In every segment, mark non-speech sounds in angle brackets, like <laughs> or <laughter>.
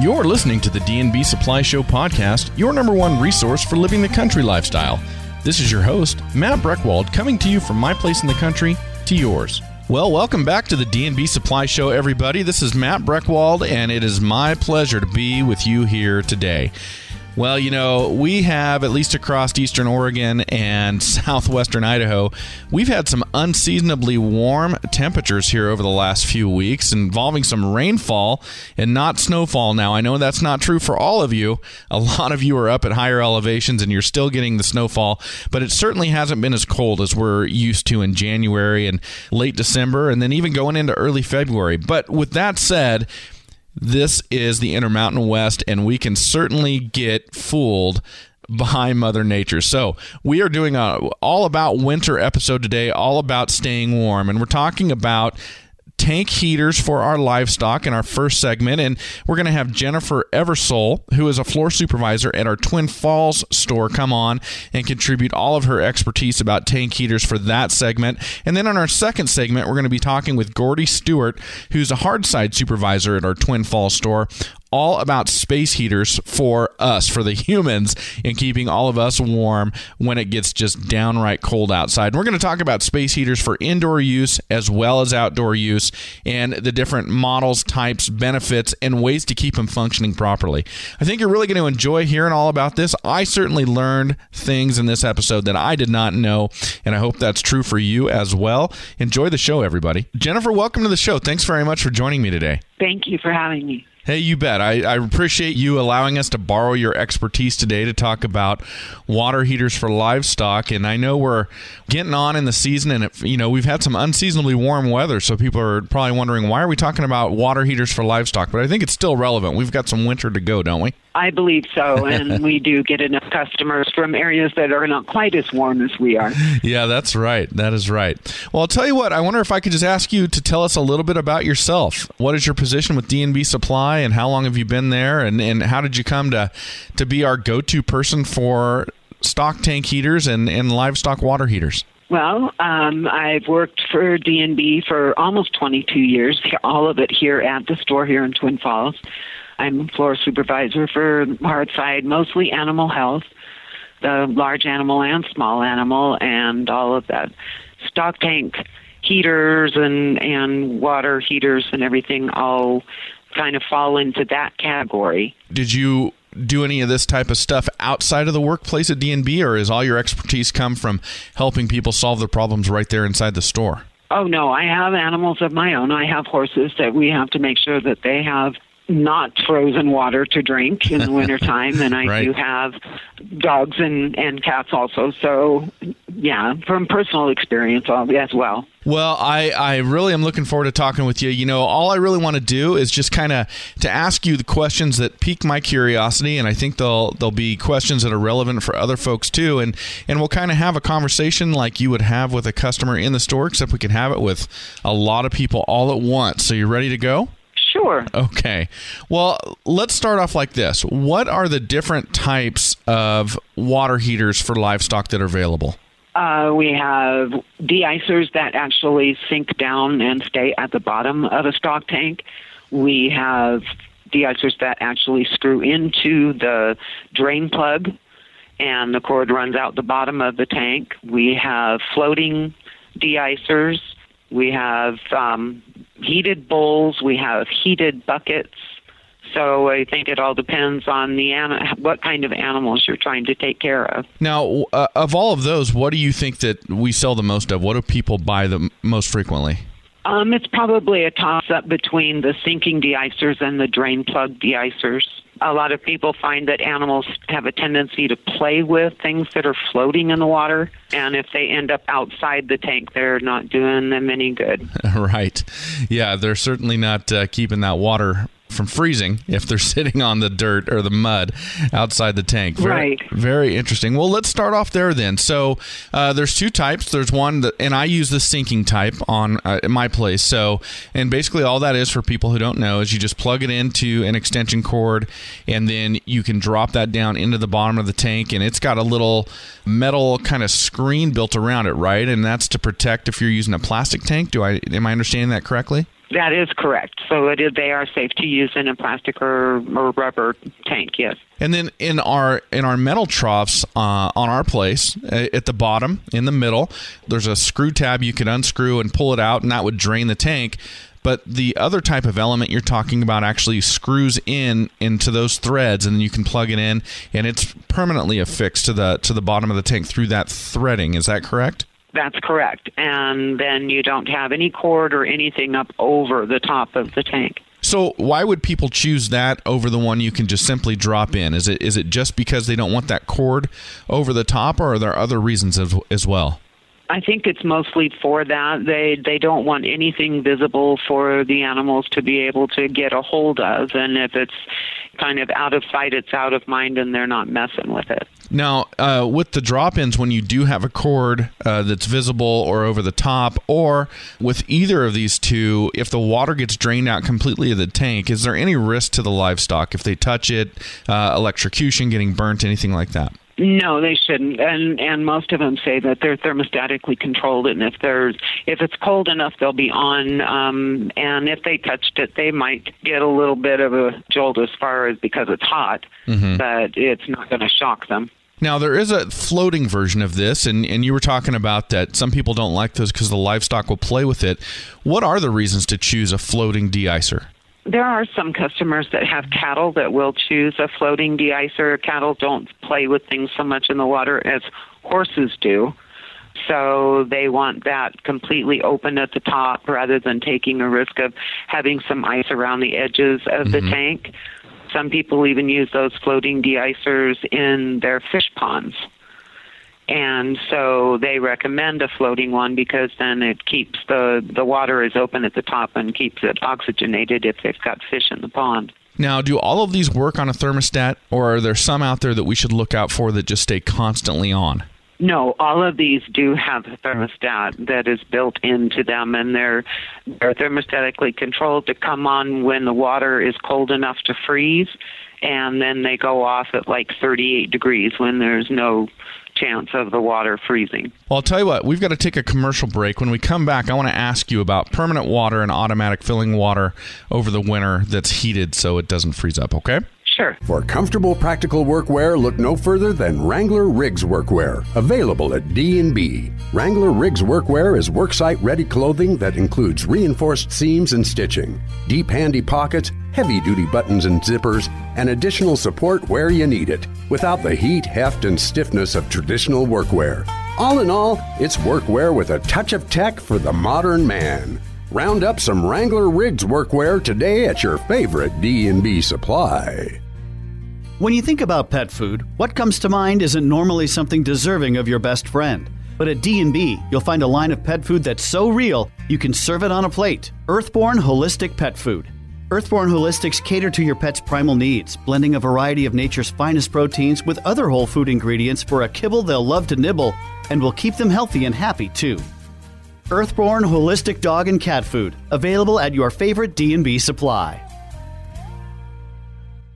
You're listening to the D&B Supply Show podcast, your number one resource for living the country lifestyle. This is your host, Matt Breckwald, coming to you from my place in the country to yours. Well, welcome back to the D&B Supply Show, everybody. This is Matt Breckwald, and it is my pleasure to be with you here today. Well, you know, we have, at least across eastern Oregon and <laughs> southwestern Idaho, we've had some unseasonably warm temperatures here over the last few weeks, involving some rainfall and not snowfall. Now, I know that's not true for all of you. A lot of you are up at higher elevations and you're still getting the snowfall, but it certainly hasn't been as cold as we're used to in January and late December, and then even going into early February. But with that said, this is the Intermountain West, and we can certainly get fooled by Mother Nature. So, we are doing a all about winter episode today, all about staying warm, and we're talking about tank heaters for our livestock in our first segment. And we're going to have Jennifer Eversole, who is a floor supervisor at our Twin Falls store, come on and contribute all of her expertise about tank heaters for that segment. And then on our second segment, we're going to be talking with Gordy Stewart, who's a hard side supervisor at our Twin Falls store, all about space heaters for us, for the humans, in keeping all of us warm when it gets just downright cold outside. And we're going to talk about space heaters for indoor use as well as outdoor use and the different models, types, benefits, and ways to keep them functioning properly. I think you're really going to enjoy hearing all about this. I certainly learned things in this episode that I did not know, and I hope that's true for you as well. Enjoy the show, everybody. Jennifer, welcome to the show. Thanks very much for joining me today. Thank you for having me. Hey, you bet. I, I, appreciate you allowing us to borrow your expertise today to talk about water heaters for livestock. And I know we're getting on in the season, and it, you know we've had some unseasonably warm weather, so people are probably wondering why are we talking about water heaters for livestock? But I think it's still relevant. We've got some winter to go, don't we? I believe so, and <laughs> we do get enough customers from areas that are not quite as warm as we are. Yeah, that's right. That is right. Well, I'll tell you what. I wonder if I could just ask you to tell us a little bit about yourself. What is your position with D&B Supply, and how long have you been there? And and how did you come to to be our go to person for stock tank heaters and and livestock water heaters? Well, um, I've worked for D&B for almost 22 years, all of it here at the store here in Twin Falls. I'm floor supervisor for Hardside, mostly animal health, the large animal and small animal, and all of that stock tank heaters and and water heaters and everything all kind of fall into that category. Did you do any of this type of stuff outside of the workplace at D&B, or is all your expertise come from helping people solve their problems right there inside the store? Oh no, I have animals of my own. I have horses that we have to make sure that they have not frozen water to drink in the <laughs> wintertime and I right. do have dogs and and cats also so yeah from personal experience as well well, I, I really am looking forward to talking with you. You know, all I really want to do is just kind of to ask you the questions that pique my curiosity, and I think they'll they'll be questions that are relevant for other folks too. And and we'll kind of have a conversation like you would have with a customer in the store, except we can have it with a lot of people all at once. So you're ready to go? Sure. Okay. Well, let's start off like this. What are the different types of water heaters for livestock that are available? Uh, we have de-icers that actually sink down and stay at the bottom of a stock tank. We have de-icers that actually screw into the drain plug and the cord runs out the bottom of the tank. We have floating de-icers. We have um, heated bowls. We have heated buckets. So I think it all depends on the what kind of animals you're trying to take care of. Now, uh, of all of those, what do you think that we sell the most of? What do people buy the most frequently? Um, it's probably a toss up between the sinking de-icers and the drain plug de-icers. A lot of people find that animals have a tendency to play with things that are floating in the water, and if they end up outside the tank, they're not doing them any good. <laughs> right. Yeah, they're certainly not uh, keeping that water from freezing if they're <laughs> sitting on the dirt or the mud outside the tank. Very, right. Very interesting. Well, let's start off there then. So uh, there's two types. There's one that, and I use the sinking type on uh, my place. So, and basically all that is for people who don't know is you just plug it into an extension cord, and then you can drop that down into the bottom of the tank, and it's got a little metal kind of screen built around it, right? And that's to protect if you're using a plastic tank. Do I am I understanding that correctly? That is correct. So it is, they are safe to use in a plastic or, or rubber tank. Yes. And then in our in our metal troughs uh, on our place uh, at the bottom in the middle, there's a screw tab you can unscrew and pull it out, and that would drain the tank. But the other type of element you're talking about actually screws in into those threads, and you can plug it in, and it's permanently affixed to the to the bottom of the tank through that threading. Is that correct? That's correct. And then you don't have any cord or anything up over the top of the tank. So why would people choose that over the one you can just simply drop in? Is it is it just because they don't want that cord over the top, or are there other reasons as, as well? I think it's mostly for that. They they don't want anything visible for the animals to be able to get a hold of, and if it's kind of out of sight, it's out of mind, and they're not messing with it. Now, uh, with the drop-ins, when you do have a cord uh, that's visible or over the top, or with either of these two, if the water gets drained out completely of the tank, is there any risk to the livestock if they touch it, uh, electrocution, getting burnt, anything like that? No, they shouldn't, and and most of them say that they're thermostatically controlled, and if there's if it's cold enough, they'll be on. Um, and if they touched it, they might get a little bit of a jolt as far as because it's hot, mm-hmm. but it's not going to shock them. Now there is a floating version of this, and, and you were talking about that some people don't like those because the livestock will play with it. What are the reasons to choose a floating deicer? There are some customers that have cattle that will choose a floating deicer. Cattle don't play with things so much in the water as horses do. So they want that completely open at the top rather than taking a risk of having some ice around the edges of mm-hmm. the tank. Some people even use those floating deicers in their fish ponds. And so they recommend a floating one because then it keeps the, the water is open at the top and keeps it oxygenated if they've got fish in the pond. Now, do all of these work on a thermostat, or are there some out there that we should look out for that just stay constantly on? No, all of these do have a thermostat that is built into them, and they're they're thermostatically controlled to come on when the water is cold enough to freeze, and then they go off at like 38 degrees when there's no chance of the water freezing. Well, I'll tell you what, we've got to take a commercial break. When we come back, I want to ask you about permanent water and automatic filling water over the winter that's heated so it doesn't freeze up, okay? Sure. For comfortable, practical workwear, look no further than Wrangler Riggs Workwear, available at D&B. Wrangler Riggs Workwear is worksite ready clothing that includes reinforced seams and stitching, deep handy pockets, heavy duty buttons and zippers, and additional support where you need it, without the heat, heft, and stiffness of traditional workwear. All in all, it's workwear with a touch of tech for the modern man. Round up some Wrangler Riggs workwear today at your favorite D&B supply. When you think about pet food, what comes to mind isn't normally something deserving of your best friend. But at D&B, you'll find a line of pet food that's so real, you can serve it on a plate. Earthborn Holistic Pet Food. Earthborn Holistics cater to your pet's primal needs, blending a variety of nature's finest proteins with other whole food ingredients for a kibble they'll love to nibble and will keep them healthy and happy too. Earthborn Holistic Dog and Cat Food, available at your favorite D&B supply.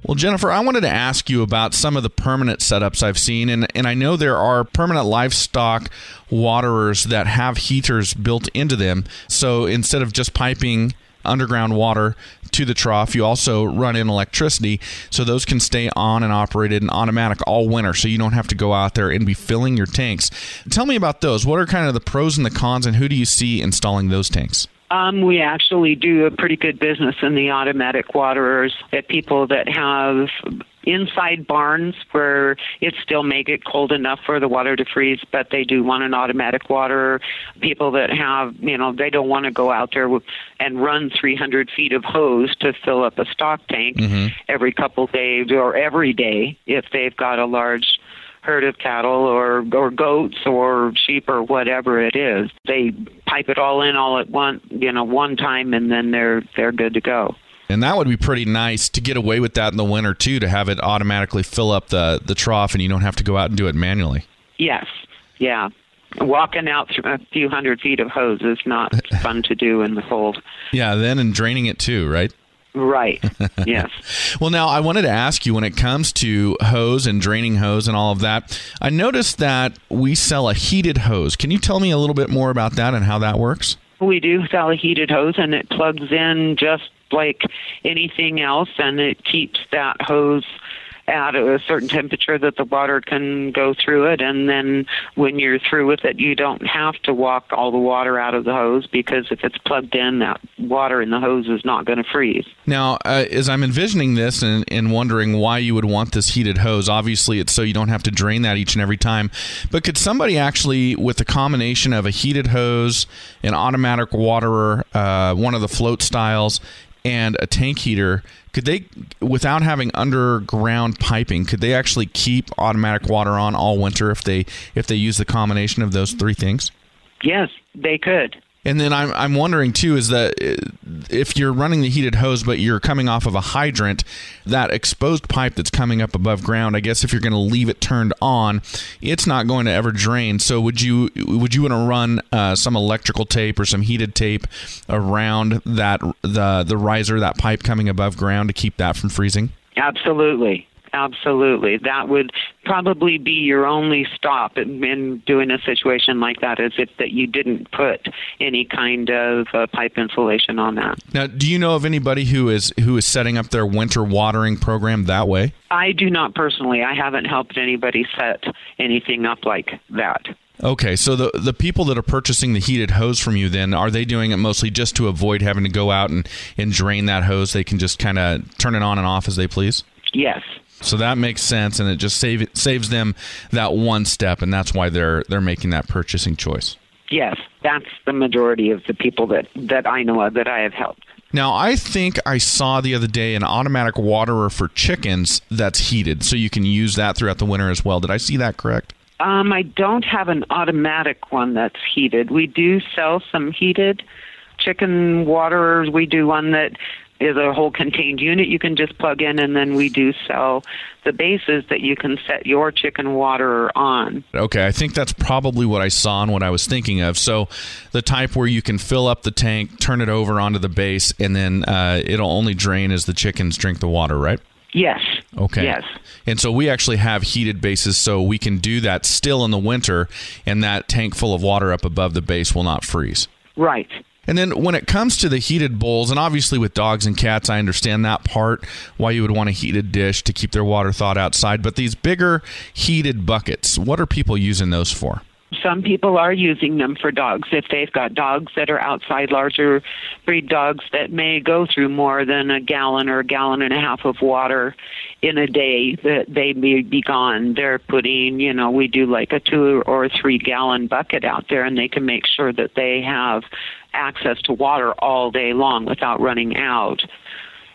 Well, Jennifer, I wanted to ask you about some of the permanent setups I've seen, and, and I know there are permanent livestock waterers that have heaters built into them. So instead of just piping underground water to the trough. You also run in electricity, so those can stay on and operated and automatic all winter, so you don't have to go out there and be filling your tanks. Tell me about those. What are kind of the pros and the cons, and who do you see installing those tanks? Um, we actually do a pretty good business in the automatic waterers at people that have inside barns where it still may get cold enough for the water to freeze, but they do want an automatic water. People that have, you know, they don't want to go out there and run 300 feet of hose to fill up a stock tank mm-hmm. every couple days or every day if they've got a large herd of cattle or or goats or sheep or whatever it is. They pipe it all in all at one, you know, one time and then they're they're good to go. And that would be pretty nice to get away with that in the winter too, to have it automatically fill up the the trough, and you don't have to go out and do it manually. Yes, yeah. Walking out through a few hundred feet of hose is not <laughs> fun to do in the cold. Yeah, then and draining it too, right? Right. <laughs> Yes. well, now I wanted to ask you when it comes to hose and draining hose and all of that. I noticed that we sell a heated hose. Can you tell me a little bit more about that and how that works? We do sell a heated hose, and it plugs in just like anything else, and it keeps that hose at a certain temperature that the water can go through it. And then when you're through with it you don't have to walk all the water out of the hose because if it's plugged in that water in the hose is not going to freeze. Now uh, as i'm envisioning this and, and wondering why you would want this heated hose obviously it's so you don't have to drain that each and every time but could somebody actually with the combination of a heated hose an automatic waterer uh, one of the float styles and a tank heater could they without having underground piping could they actually keep automatic water on all winter if they if they use the combination of those three things? Yes they could and then I'm, I'm wondering too is that uh, if you're running the heated hose, but you're coming off of a hydrant, that exposed pipe that's coming up above ground, I guess if you're going to leave it turned on, it's not going to ever drain. So would you would you want to run uh, some electrical tape or some heated tape around that the the riser, that pipe coming above ground to keep that from freezing? Absolutely. Absolutely. That would probably be your only stop in, in doing a situation like that, is if that you didn't put any kind of uh, pipe insulation on that. Now, do you know of anybody who is who is setting up their winter watering program that way? I do not personally. I haven't helped anybody set anything up like that. Okay, so the the people that are purchasing the heated hose from you, then are they doing it mostly just to avoid having to go out and, and drain that hose? They can just kind of turn it on and off as they please. Yes. So that makes sense, and it just save, saves them that one step, and that's why they're they're making that purchasing choice. Yes, that's the majority of the people that that I know of that I have helped. Now, I think I saw the other day an automatic waterer for chickens that's heated, so you can use that throughout the winter as well. Did I see that correct? Um, I don't have an automatic one that's heated. We do sell some heated chicken waterers. We do one that is a whole contained unit you can just plug in, and then we do sell the bases that you can set your chicken water on. Okay, I think that's probably what I saw and what I was thinking of. So, the type where you can fill up the tank, turn it over onto the base, and then uh, it'll only drain as the chickens drink the water, right? Yes. Okay. Yes. And so we actually have heated bases, so we can do that still in the winter, and that tank full of water up above the base will not freeze. Right. And then when it comes to the heated bowls, and obviously with dogs and cats, I understand that part why you would want a heated dish to keep their water thawed outside. But these bigger heated buckets, what are people using those for? Some people are using them for dogs. If they've got dogs that are outside, larger breed dogs that may go through more than a gallon or a gallon and a half of water in a day, that they may be gone. They're putting, you know, we do like a two or three gallon bucket out there, and they can make sure that they have access to water all day long without running out.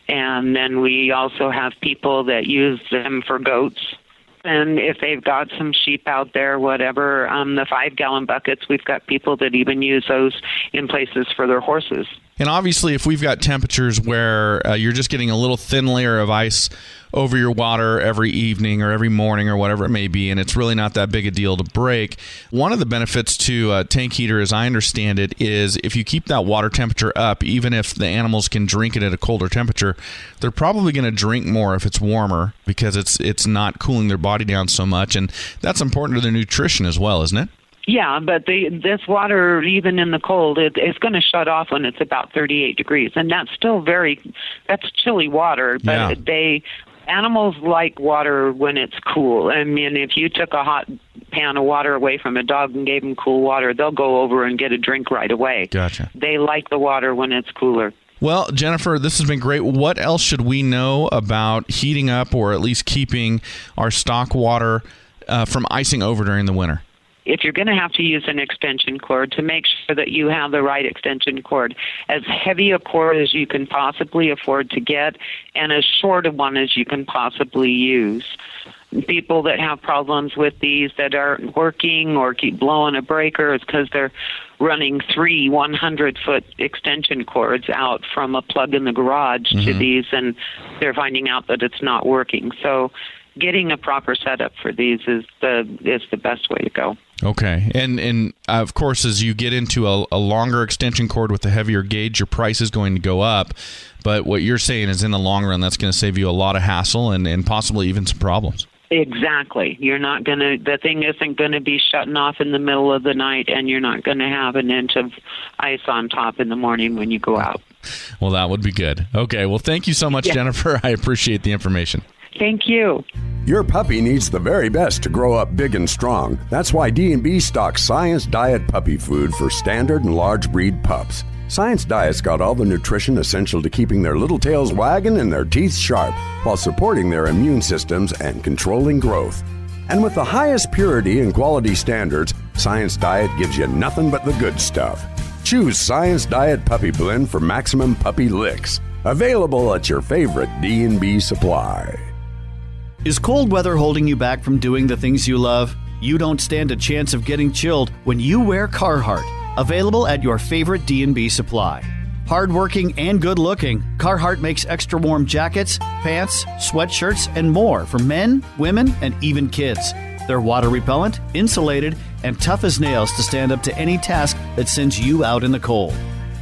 And then we also have people that use them for goats and if they've got some sheep out there, whatever, um, the five gallon buckets, we've got people that even use those in places for their horses. And obviously, if we've got temperatures where uh, you're just getting a little thin layer of ice over your water every evening or every morning or whatever it may be, and it's really not that big a deal to break, one of the benefits to a tank heater, as I understand it, is if you keep that water temperature up, even if the animals can drink it at a colder temperature, they're probably going to drink more if it's warmer because it's it's not cooling their body down so much, and that's important to their nutrition as well, isn't it? Yeah, but the, this water, even in the cold, it, it's going to shut off when it's about 38 degrees, and that's still very, that's chilly water. But Yeah. they, animals like water when it's cool. I mean, if you took a hot pan of water away from a dog and gave them cool water, they'll go over and get a drink right away. Gotcha. They like the water when it's cooler. Well, Jennifer, this has been great. What else should we know about heating up or at least keeping our stock water uh, from icing over during the winter? If you're going to have to use an extension cord, to make sure that you have the right extension cord, as heavy a cord as you can possibly afford to get, and as short a one as you can possibly use. People that have problems with these that aren't working or keep blowing a breaker is because they're running three 100 foot extension cords out from a plug in the garage to mm-hmm. these, and they're finding out that it's not working. So, getting a proper setup for these is the is the best way to go. Okay, and and uh, of course, as you get into a, a longer extension cord with a heavier gauge, your price is going to go up. But what you're saying is, in the long run, that's going to save you a lot of hassle and, and possibly even some problems. Exactly. You're not going to, the thing isn't going to be shutting off in the middle of the night, and you're not going to have an inch of ice on top in the morning when you go out. Well, that would be good. Okay. Well, thank you so much, Yeah. Jennifer. <laughs> I appreciate the information. Thank you. Your puppy needs the very best to grow up big and strong. That's why D&B stocks Science Diet puppy food for standard and large breed pups. Science Diet's got all the nutrition essential to keeping their little tails wagging and their teeth sharp while supporting their immune systems and controlling growth. And with the highest purity and quality standards, Science Diet gives you nothing but the good stuff. Choose Science Diet Puppy Blend for maximum puppy licks. Available at your favorite D&B supply. Is cold weather holding you back from doing the things you love? You don't stand a chance of getting chilled when you wear Carhartt. Available at your favorite D&B supply. Hardworking and good-looking, Carhartt makes extra warm jackets, pants, sweatshirts, and more for men, women, and even kids. They're water repellent, insulated, and tough as nails to stand up to any task that sends you out in the cold.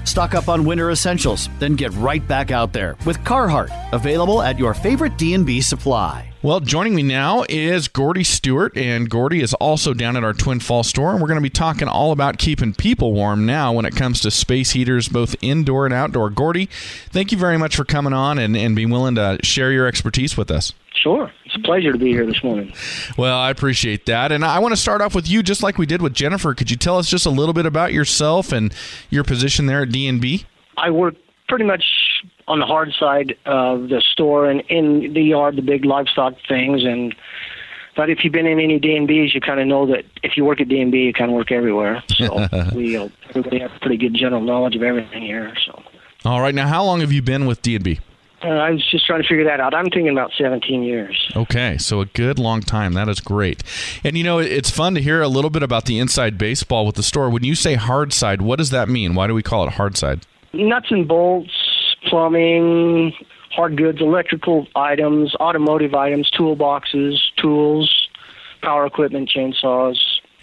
Stock up on winter essentials, then get right back out there with Carhartt, available at your favorite D&B supply. Well, joining me now is Gordy Stewart, and Gordy is also down at our Twin Falls store, and we're going to be talking all about keeping people warm now when it comes to space heaters, both indoor and outdoor. Gordy, thank you very much for coming on and, and being willing to share your expertise with us. Sure. It's a pleasure to be here this morning. Well, I appreciate that. And I want to start off with you, just like we did with Jennifer. Could you tell us just a little bit about yourself and your position there at D&B? I work pretty much on the hard side of the store and in the yard, the big livestock things. And but if you've been in any D and B's, you kind of know that if you work at D and B, you kind of work everywhere. So <laughs> we uh, everybody has pretty good general knowledge of everything here. So All right. Now, how long have you been with D&B? uh, I was just trying to figure that out. I'm thinking about 17 years. Okay, so a good long time. That is great. And you know, it's fun to hear a little bit about the inside baseball with the store. When you say hard side, what does that mean? Why do we call it hard side? Nuts and bolts, plumbing, hard goods, electrical items, automotive items, toolboxes, tools, power equipment, chainsaws,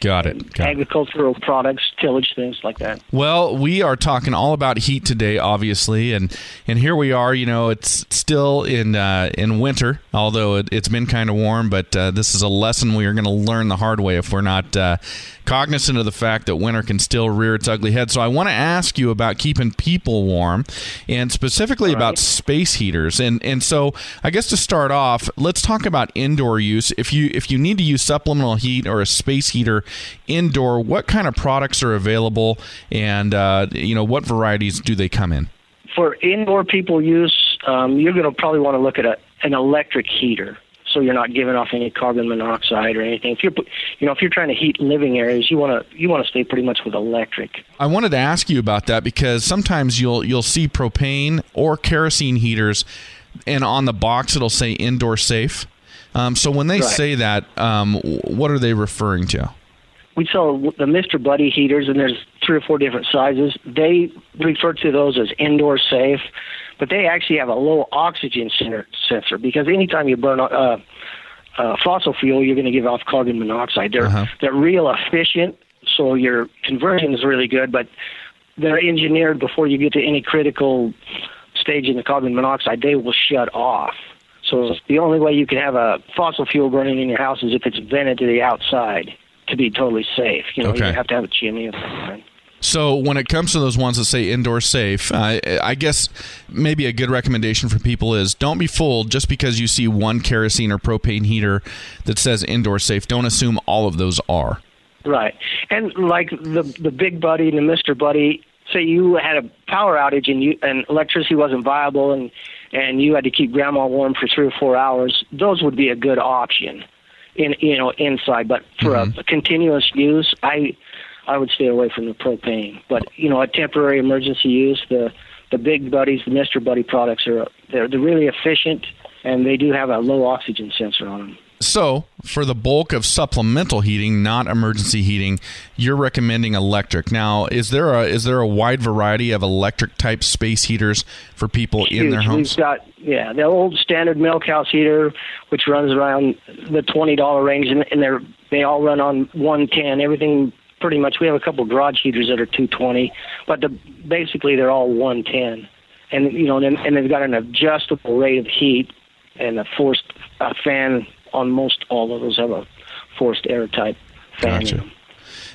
Got it. Got it. agricultural products, tillage things like that. Well, we are talking all about heat today, obviously, and and here we are. You know, it's still in uh, in winter, although it, it's been kind of warm. But uh, this is a lesson we are going to learn the hard way if we're not uh, cognizant of the fact that winter can still rear its ugly head. So I want to ask you about keeping people warm, and specifically about space heaters. And and so I guess to start off, let's talk about indoor use. If you if you need to use supplemental heat or a space heater indoor, what kind of products are available, and uh, you know what varieties do they come in? For indoor people use, um, you're going to probably want to look at a, an electric heater. So you're not giving off any carbon monoxide or anything. If you're, you know, if you're trying to heat living areas, you want to you want to stay pretty much with electric. I wanted to ask you about that because sometimes you'll you'll see propane or kerosene heaters, and on the box it'll say indoor safe. Um, so when they Right. say that, um, what are they referring to? We sell the Mr. Buddy heaters, and there's three or four different sizes. They refer to those as indoor safe, but they actually have a low oxygen center, sensor because anytime you burn uh, uh, fossil fuel, you're going to give off carbon monoxide. They're Uh-huh. they're real efficient, so your conversion is really good, but they're engineered before you get to any critical stage in the carbon monoxide. They will shut off. So the only way you can have a fossil fuel burning in your house is if it's vented to the outside to be totally safe. You know, Okay. you have to have a chimney. So when it comes to those ones that say indoor safe, uh, I guess maybe a good recommendation for people is don't be fooled just because you see one kerosene or propane heater that says indoor safe. Don't assume all of those are. Right. And like the the big buddy and the Mr. Buddy, say you had a power outage and you and electricity wasn't viable and and you had to keep grandma warm for 3 or 4 hours, those would be a good option in you know inside, but for a, a continuous use, I I would stay away from the propane. But you know, a temporary emergency use, the the big buddies, the Mr. Buddy products are they're they're really efficient and they do have a low oxygen sensor on them. So, for the bulk of supplemental heating, not emergency heating, you're recommending electric. Now, is there a is there a wide variety of electric type space heaters for people in their homes? We've got yeah, the old standard milk house heater, which runs around the twenty dollar range, and, and they're they all run on one ten. Everything pretty much. We have a couple garage heaters that are two twenty, but the basically they're all one ten, and you know, and, and they've got an adjustable rate of heat and a forced uh, fan on most all of those have a forced air type fan. Gotcha.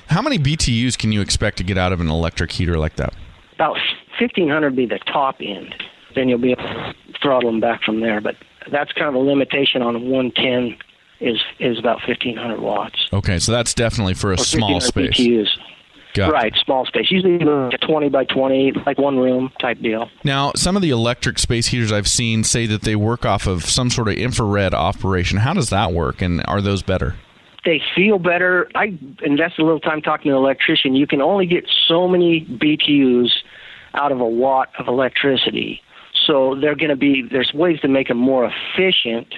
How many BTUs can you expect to get out of an electric heater like that? About 1500 would be the top end. Then you'll be able to throttle them back from there. But that's kind of a limitation on 110 is is about 1500 watts. Okay, so that's definitely for a small space. BTUs. Got. Right, small space. Usually a 20 by 20, like one room type deal. Now, some of the electric space heaters I've seen say that they work off of some sort of infrared operation. How does that work, and are those better? They feel better. I invested a little time talking to an electrician. You can only get so many BTUs out of a watt of electricity. So they're going to be there's ways to make them more efficient,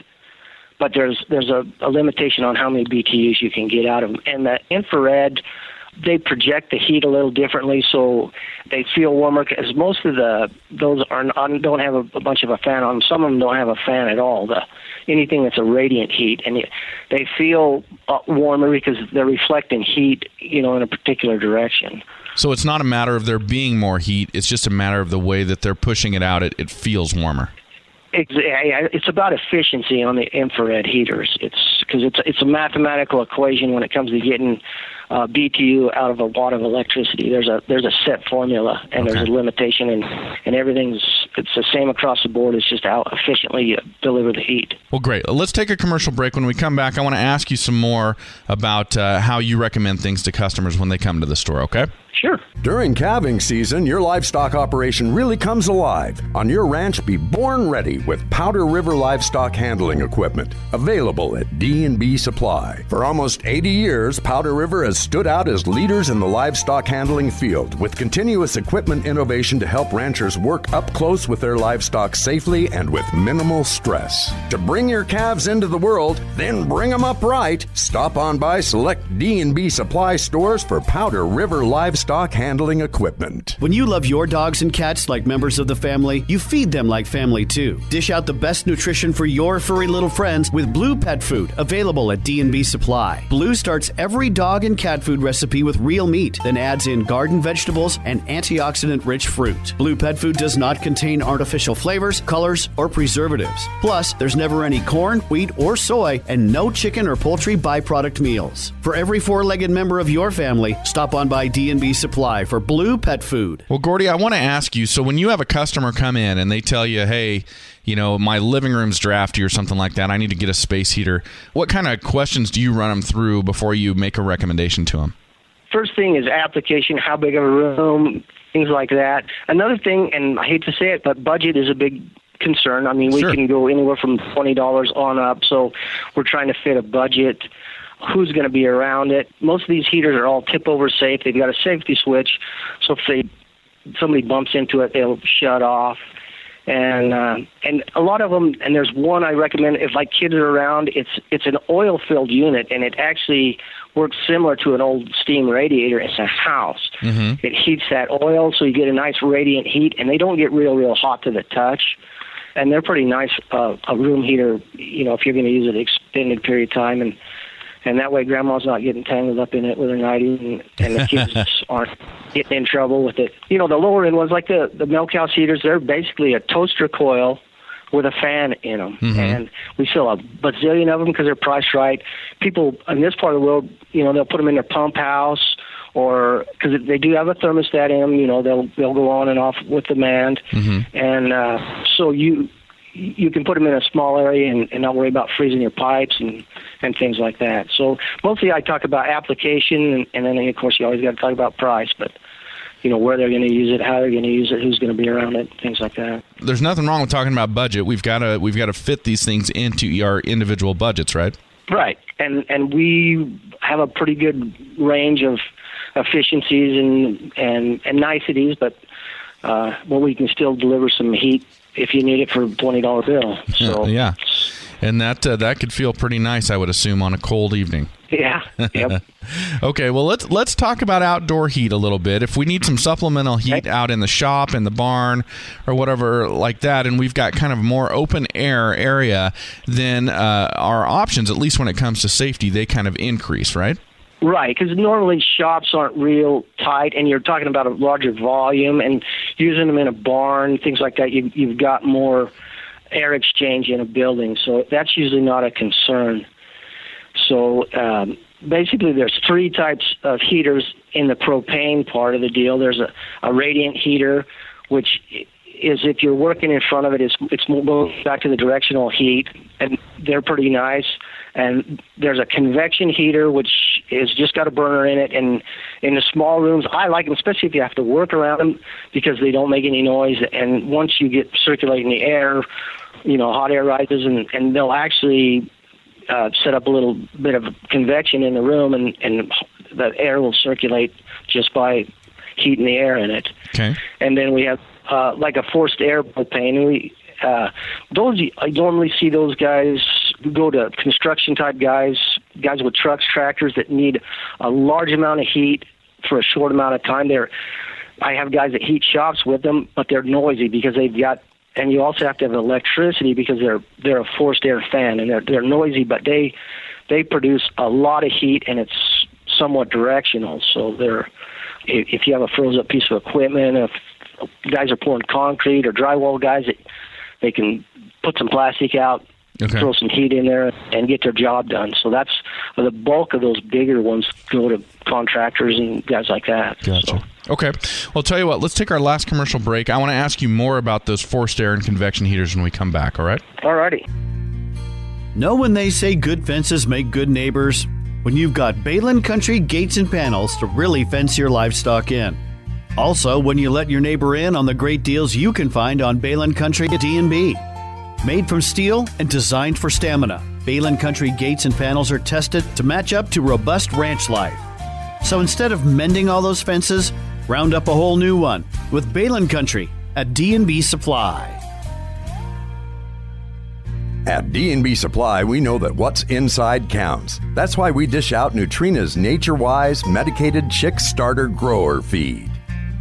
but there's there's a, a limitation on how many BTUs you can get out of them. And the infrared, they project the heat a little differently, so they feel warmer. Because most of the those are don't have a, a bunch of a fan on. Some of them don't have a fan at all. The anything that's a radiant heat, and it, they feel uh, warmer because they're reflecting heat, you know, in a particular direction. So it's not a matter of there being more heat; it's just a matter of the way that they're pushing it out. It, it feels warmer. It's about efficiency on the infrared heaters. It's because it's it's a mathematical equation when it comes to getting uh, BTU out of a watt of electricity. There's a there's a set formula and there's a limitation and and everything's it's the same across the board. It's just how efficiently you deliver the heat. Well, great. Let's take a commercial break. When we come back, I want to ask you some more about uh, how you recommend things to customers when they come to the store. Okay? Sure. During calving season, your livestock operation really comes alive. On your ranch, be born ready with Powder River livestock handling equipment, available at D&B Supply. For almost 80 years, Powder River has stood out as leaders in the livestock handling field with continuous equipment innovation to help ranchers work up close with their livestock safely and with minimal stress. To bring your calves into the world, then bring them up right. Stop on by select D&B Supply stores for Powder River livestock handling equipment. When you love your dogs and cats like members of the family, you feed them like family too. Dish out the best nutrition for your furry little friends with Blue Pet Food, available at D&B Supply. Blue starts every dog and cat food recipe with real meat, then adds in garden vegetables and antioxidant-rich fruit. Blue Pet Food does not contain artificial flavors, colors, or preservatives. Plus, there's never any corn, wheat, or soy, and no chicken or poultry byproduct meals. For every four-legged member of your family, stop on by D&B Supply for Blue Pet Food. Well, Gordy, I want to ask you. So, when you have a customer come in and they tell you, "Hey, you know, my living room's drafty or something like that. I need to get a space heater." What kind of questions do you run them through before you make a recommendation to them? First thing is application, how big of a room, things like that. Another thing, and I hate to say it, but budget is a big concern. I mean, we Sure. can go anywhere from twenty dollars on up. So we're trying to fit a budget. Who's going to be around it? Most of these heaters are all tip over safe. They've got a safety switch, so if they somebody bumps into it, they'll shut off. And uh, and a lot of them, and there's one I recommend if like kids are around. It's it's an oil filled unit, and it actually works similar to an old steam radiator. It's a house. It heats that oil, so you get a nice radiant heat, and they don't get real real hot to the touch. And they're pretty nice. Uh, a room heater, you know, if you're going to use it extended period of time, and and that way grandma's not getting tangled up in it with her nightie and, and the kids <laughs> aren't getting in trouble with it. You know, the lower end ones like the the milk house heaters, they're basically a toaster coil with a fan in them, and we sell a bazillion of them because they're priced right. People in this part of the world, you know, they'll put them in their pump house or because they do have a thermostat in them. You know, they'll they'll go on and off with demand, and uh, so you you can put them in a small area and, and not worry about freezing your pipes and and things like that. So mostly I talk about application, and, and then of course you always got to talk about price, but you know where they're going to use it, how they're going to use it, who's going to be around it, things like that. There's nothing wrong with talking about budget. We've got to we've got to fit these things into our individual budgets, right? Right, and and we have a pretty good range of efficiencies and and, and niceties, but uh, well, we can still deliver some heat if you need it for a twenty dollar bill. So yeah, and that uh, that could feel pretty nice, I would assume, on a cold evening. yeah, yep. <laughs> Okay, well let's let's talk about outdoor heat a little bit. If we need some supplemental heat out in the shop, in the barn, or whatever like that, and we've got kind of more open air area, then uh, our options, at least when it comes to safety, they kind of increase, right? Right, because normally shops aren't real tight, and you're talking about a larger volume, and using them in a barn, things like that. You, you've got more air exchange in a building, so that's usually not a concern. So um, basically, there's three types of heaters in the propane part of the deal. There's a, a radiant heater, which is if you're working in front of it, it's it's going back to the directional heat, and they're pretty nice. And there's a convection heater, which is just got a burner in it. And in the small rooms, I like them, especially if you have to work around them because they don't make any noise. And once you get circulating the air, you know, hot air rises, and and they'll actually uh, set up a little bit of convection in the room, and and the air will circulate just by heating the air in it. Okay. And then we have uh, like a forced air propane. We uh, those I normally see those guys go to construction type guys, guys with trucks, tractors that need a large amount of heat for a short amount of time. They're I have guys that heat shops with them, but they're noisy because they've got and you also have to have electricity because they're they're a forced air fan and they're they're noisy, but they they produce a lot of heat and it's somewhat directional. So they're if you have a froze up piece of equipment, if guys are pouring concrete or drywall guys, they can put some plastic out, Okay. throw some heat in there, and get their job done. So that's the bulk of those bigger ones go to contractors and guys like that. Gotcha. So, Okay. Well, tell you what, let's take our last commercial break. I want to ask you more about those forced air and convection heaters when we come back, all right? All righty. Know when they say good fences make good neighbors? When you've got Behlen Country gates and panels to really fence your livestock in. Also, when you let your neighbor in on the great deals you can find on Behlen Country at D&B. Made from steel and designed for stamina, Behlen Country gates and panels are tested to match up to robust ranch life. So instead of mending all those fences, round up a whole new one with Behlen Country at D&B Supply. At D&B Supply, we know that what's inside counts. That's why we dish out Nutrena's Nature-Wise Medicated Chick Starter Grower Feed.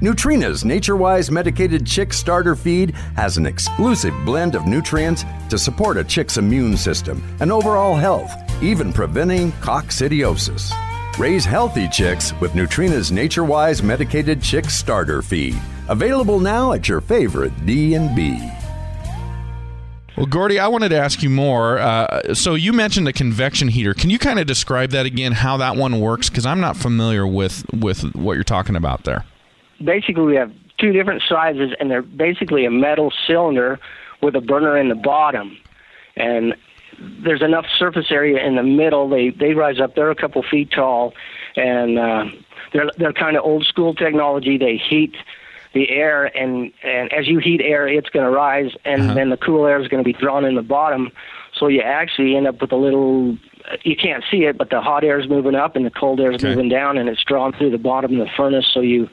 Nutrena's Nature-Wise Medicated Chick Starter Feed has an exclusive blend of nutrients to support a chick's immune system and overall health, even preventing coccidiosis. Raise healthy chicks with Nutrena's Nature-Wise Medicated Chick Starter Feed. Available now at your favorite D&B. Well, Gordy, I wanted to ask you more. Uh, so you mentioned a convection heater. Can you kind of describe that again, how that one works? Because I'm not familiar with, with what you're talking about there. Basically we have two different sizes and they're basically a metal cylinder with a burner in the bottom. And there's enough surface area in the middle. They they rise up. They're a couple feet tall. And uh they're they're kind of old school technology. They heat the air and and as you heat air it's going to rise and Uh-huh. then the cool air is going to be drawn in the bottom. So you actually end up with a little you can't see it but the hot air is moving up and the cold air is Okay. moving down and it's drawn through the bottom of the furnace so you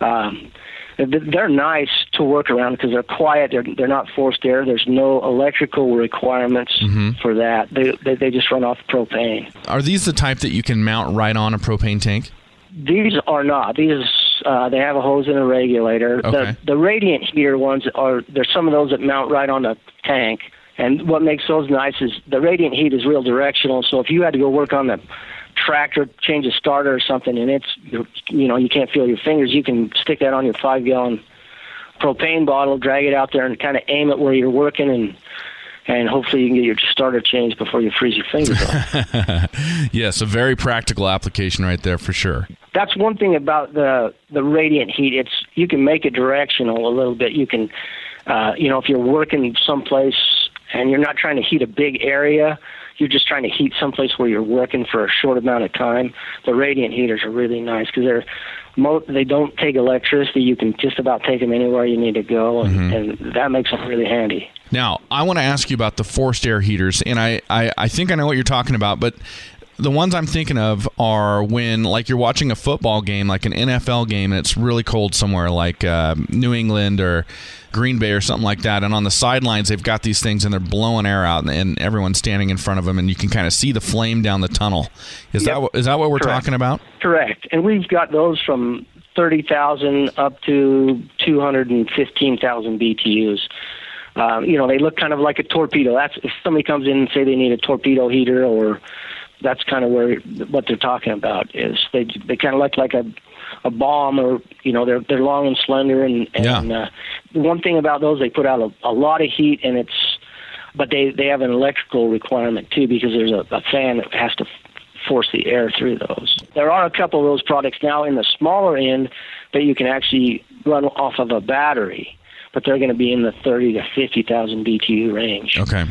um they're nice to work around because they're quiet. They're they're not forced air. There's no electrical requirements for that. They, they they just run off propane. Are these the type that you can mount right on a propane tank? These are not. These uh, they have a hose and a regulator. Okay. The the radiant heater ones are there's some of those that mount right on the tank. And what makes those nice is the radiant heat is real directional. So if you had to go work on the tractor, change a starter or something, and it's you know you can't feel your fingers, you can stick that on your five gallon propane bottle, drag it out there, and kind of aim it where you're working, and and hopefully you can get your starter changed before you freeze your fingers off. <laughs> Yes, a very practical application right there for sure. that's one thing about the the radiant heat. It's you can make it directional a little bit. You can, uh, you know, if you're working someplace and you're not trying to heat a big area, you're just trying to heat someplace where you're working for a short amount of time. The radiant heaters are really nice because they're mo- they don't take electricity. You can just about take them anywhere you need to go, and, mm-hmm. and that makes them really handy. Now, I want to ask you about the forced air heaters, and I, I, I think I know what you're talking about, but the ones I'm thinking of are when, like, you're watching a football game, like an NFL game, and it's really cold somewhere, like uh, New England or Green Bay or something like that, and on the sidelines they've got these things and they're blowing air out, and, and everyone's standing in front of them, and you can kind of see the flame down the tunnel. Is Yep. that that what we're Correct. talking about? Correct, and we've got those from thirty thousand up to two hundred and fifteen thousand BTUs. Um, you know, they look kind of like a torpedo. That's if somebody comes in and say they need a torpedo heater, or that's kind of where what they're talking about is they they kind of look like a a bomb, or you know, they're they're long and slender, and and Yeah. uh, one thing about those they put out a, a lot of heat, and it's but they they have an electrical requirement too because there's a, a fan that has to force the air through those. There are a couple of those products now in the smaller end that you can actually run off of a battery, but they're going to be in the 30 to 50,000 BTU range. Okay.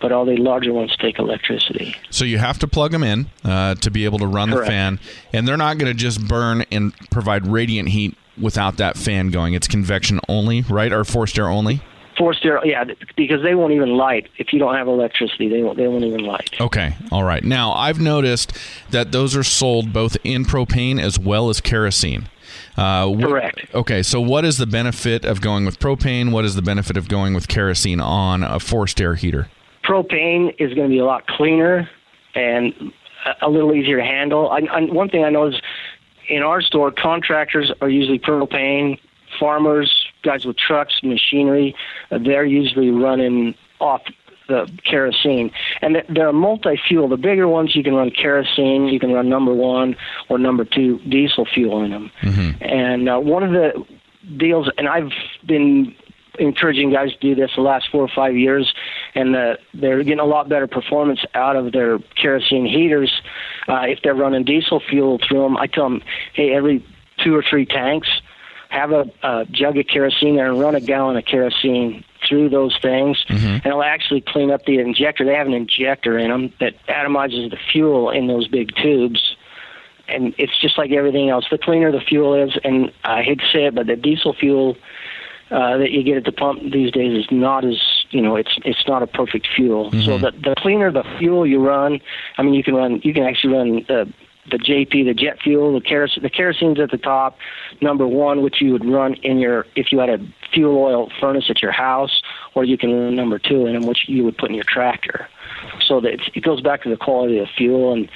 But all the larger ones take electricity. So you have to plug them in uh, to be able to run Correct. the fan, and they're not going to just burn and provide radiant heat without that fan going. It's convection only, right, or forced air only? Forced air, yeah, because they won't even light if you don't have electricity. They won't. They won't even light. Okay, all right. Now I've noticed that those are sold both in propane as well as kerosene. Uh, wh- Correct. Okay, so what is the benefit of going with propane? What is the benefit of going with kerosene on a forced air heater? Propane is going to be a lot cleaner and a- little easier to handle. I, I, one thing I know is in our store, contractors are usually propane. Farmers, guys with trucks, machinery, they're usually running off the kerosene. And th- they're multi-fuel. The bigger ones, you can run kerosene, you can run number one or number two diesel fuel in them. And uh, one of the deals, and I've been encouraging guys to do this the last four or five years, and uh, they're getting a lot better performance out of their kerosene heaters. Uh, if they're running diesel fuel through them, I tell them, hey, every two or three tanks, have a, a jug of kerosene there and run a gallon of kerosene through those things, and it'll actually clean up the injector. They have an injector in them that atomizes the fuel in those big tubes and it's just like everything else. The cleaner the fuel is, and I hate to say it, but the diesel fuel uh, that you get at the pump these days is not as you know it's it's not a perfect fuel. So the the cleaner the fuel you run, I mean you can run you can actually run the the JP the jet fuel the kerosene the kerosene's at the top number one which you would run in your if you had a fuel oil furnace at your house or you can run number two in which you would put in your tractor. So that it goes back to the quality of fuel and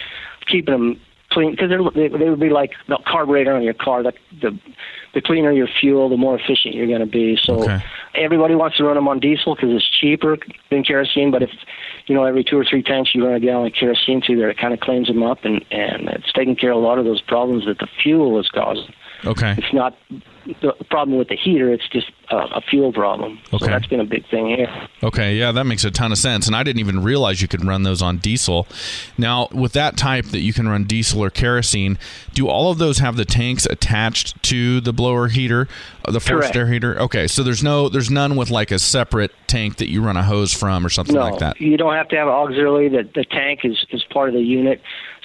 keeping them clean because they they would be like the carburetor on your car. The the the cleaner your fuel, the more efficient you're going to be. So Okay. everybody wants to run them on diesel because it's cheaper than kerosene. But if you know every two or three tanks you run a gallon of kerosene through there, it kind of cleans them up and and it's taking care of a lot of those problems that the fuel is causing. Okay. It's not the problem with the heater; it's just a, a fuel problem. Okay. So that's been a big thing here. Okay, yeah, that makes a ton of sense. And I didn't even realize you could run those on diesel. Now, with that type that you can run diesel or kerosene, do all of those have the tanks attached to the blower heater, uh, the forced Correct. air heater? Okay, so there's no there's none with like a separate tank that you run a hose from or something No, like that. you don't have to have an auxiliary. The, the tank is, is part of the unit.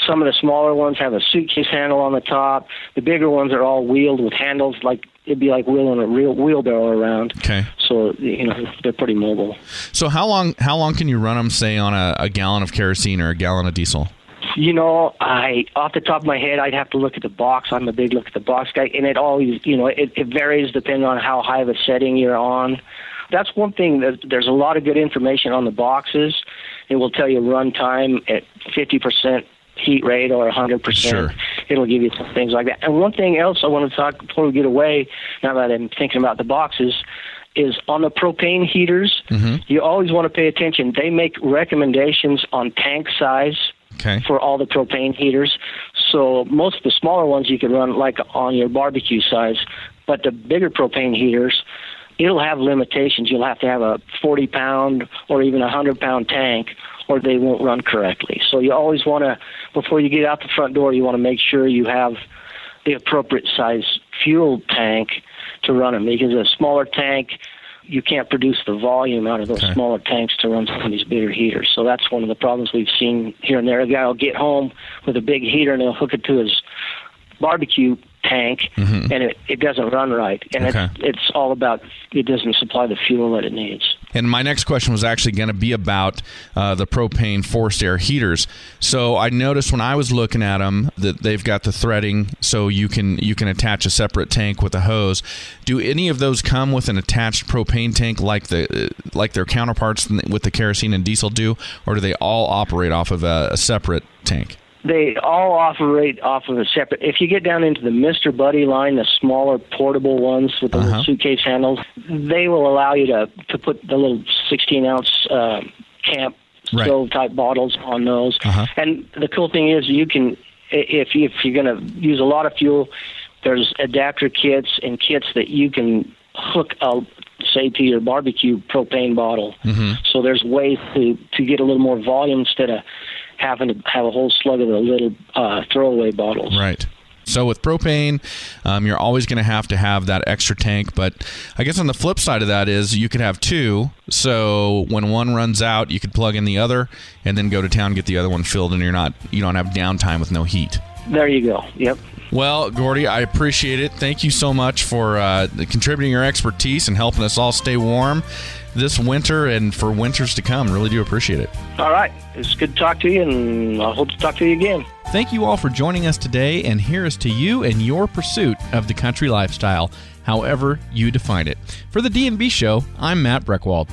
Some of the smaller ones have a suitcase handle on the top. The bigger ones are all wheeled with handles, like it'd be like wheeling a real wheelbarrow around. Okay. So you know they're pretty mobile. So how long how long can you run them say on a, a gallon of kerosene or a gallon of diesel? You know, I off the top of my head, I'd have to look at the box. I'm a big look at the box guy, and it always, you know, it, it varies depending on how high of a setting you're on. That's one thing that there's a lot of good information on the boxes. It will tell you run time at 50% heat rate or 100%. Sure. It'll give you some things like that. And one thing else I want to talk before we get away, now that I'm thinking about the boxes, is on the propane heaters, mm-hmm. you always want to pay attention. They make recommendations on tank size Okay. for all the propane heaters. So most of the smaller ones you can run like on your barbecue size, but the bigger propane heaters, it'll have limitations. You'll have to have a 40 pound or even a 100 pound tank or they won't run correctly. So you always want to, before you get out the front door, you want to make sure you have the appropriate size fuel tank to run them because a smaller tank, you can't produce the volume out of those Okay. smaller tanks to run some of these bigger heaters. So that's one of the problems we've seen here and there. A guy will get home with a big heater and he'll hook it to his barbecue tank and it, it doesn't run right. And Okay. it's, it's all about it doesn't supply the fuel that it needs. And my next question was actually going to be about uh, the propane forced air heaters. So I noticed when I was looking at them that they've got the threading, so you can you can attach a separate tank with a hose. Do any of those come with an attached propane tank like the uh, like their counterparts with the kerosene and diesel do, or do they all operate off of a, a separate tank? They all operate off of a separate. If you get down into the Mister Buddy line, the smaller portable ones with the Uh-huh. little suitcase handles, they will allow you to to put the little 16 ounce uh, camp Right. stove type bottles on those. Uh-huh. And the cool thing is, you can if you, if you're going to use a lot of fuel, there's adapter kits and kits that you can hook a say to your barbecue propane bottle. Mm-hmm. So there's ways to to get a little more volume instead of having to have a whole slug of the little uh, throwaway bottles. Right. So with propane, um, you're always going to have to have that extra tank. But I guess on the flip side of that is you could have two. So when one runs out, you could plug in the other and then go to town get the other one filled, and you're not you don't have downtime with no heat. There you go. Yep. Well, Gordy, I appreciate it. Thank you so much for uh, contributing your expertise and helping us all stay warm this winter and for winters to come. Really do appreciate it. All right. It's good to talk to you, and I hope to talk to you again. Thank you all for joining us today, and here is to you and your pursuit of the country lifestyle, however you define it. For the D&B Show, I'm Matt Breckwald.